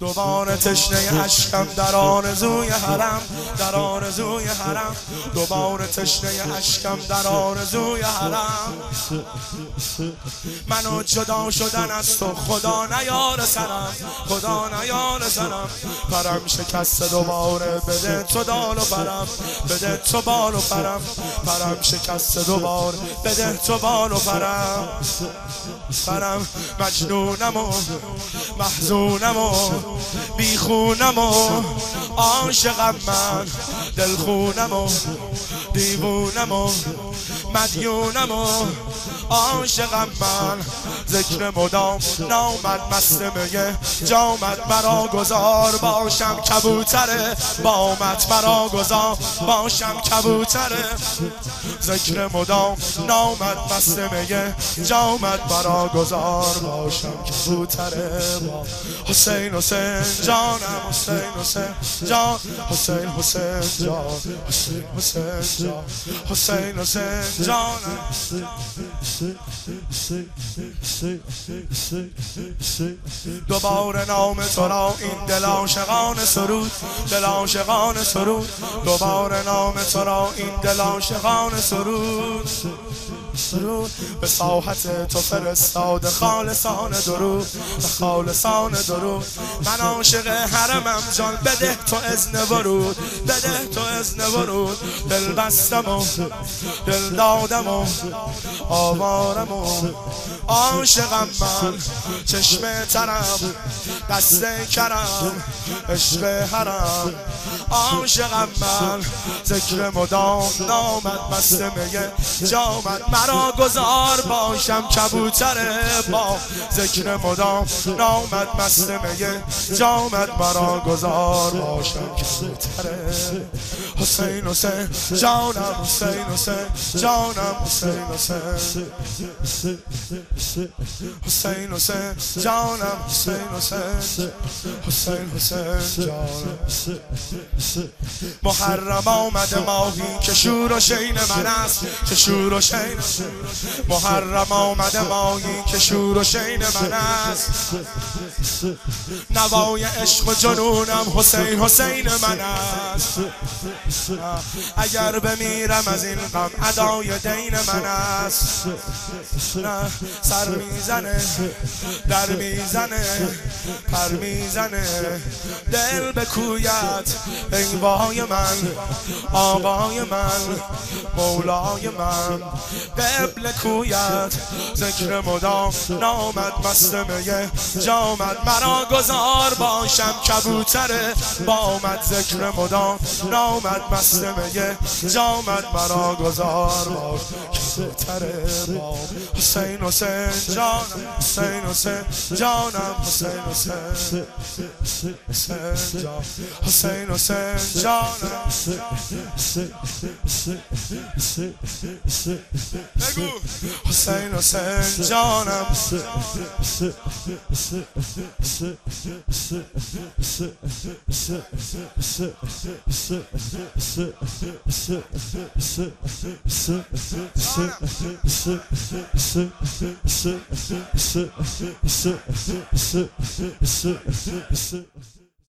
دوباره تشنه عشقم در آرزوی حرم در آرزوی حرم. دوباره تشنه عشقم در آرزوی حرم. منو جدا شدن از تو خدا نیار سرم خدا نیار سرم. پرم شکست دوباره بده تو دال و پرم بده تو بال و پرم. پرم شکست دوباره بده تو بال و پرم. پرم مجنونم و محزونم و بیخونم و عاشقم من دلخونم و دیوونم و مدیونم و عاشقم من. ذکر مدام نامد مست میگه جامد مرا گذار باشم کبوتره. بامت مرا گذار باشم کبوتره. ذکر مدام نامد مست میگه جامد مرا گذار باشم کبوتره. حسین حسین جانم حسین حسین جان. حسین حسین جان. حسین حسین جان. حسین حسین دوباره نام تو را این دل عاشقان سرود دل عاشقان سرود. دوباره نام تو را این دل عاشقان سرود. سرود به ساحت تو فرستاد خالصان درود. به خالصان درود. من عاشق حرمم جان. بده تو ازن ورود. بده تو ازن ورود. دل بستم و دل دادم و آوارم و عاشقم من. چشم ترم دست کرم عشق حرم. عاشقم من. ذکر مدام نامد مست میگه جامد. مرا گذار باشم کبوتره با ذکر مدام نامد مست میگه جامد مرا گذار باشم کبوتره حسین حسین جانم حسین حسین جانم حسین حسین. حسین حسین جانم حسین حسین. حسین حسین جانم. محرم آمده ماهی که شور و شین من است. که شور و شین محرم آمده ماهی که شور و شین من است. نوای عشق و جنونم حسین حسین من است. اگر بمیرم از این غم ادای دین من است. سر می‌زنه در می‌زنه پر می‌زنه. دل به کویت ای وای من آقای من مولای من. قبل کویت. ذکر مدام نامد مست میه. جامد مرا گذار باشم کبوتره بامد ذکر مدام نامد مست میه. جامد مرا گذار باش. کبوتره بام حسین حسین جانم. حسین حسین جانم. حسین حسین. حسین جان حسین حسین جانم. بگو حسین حسین جانم Thank you.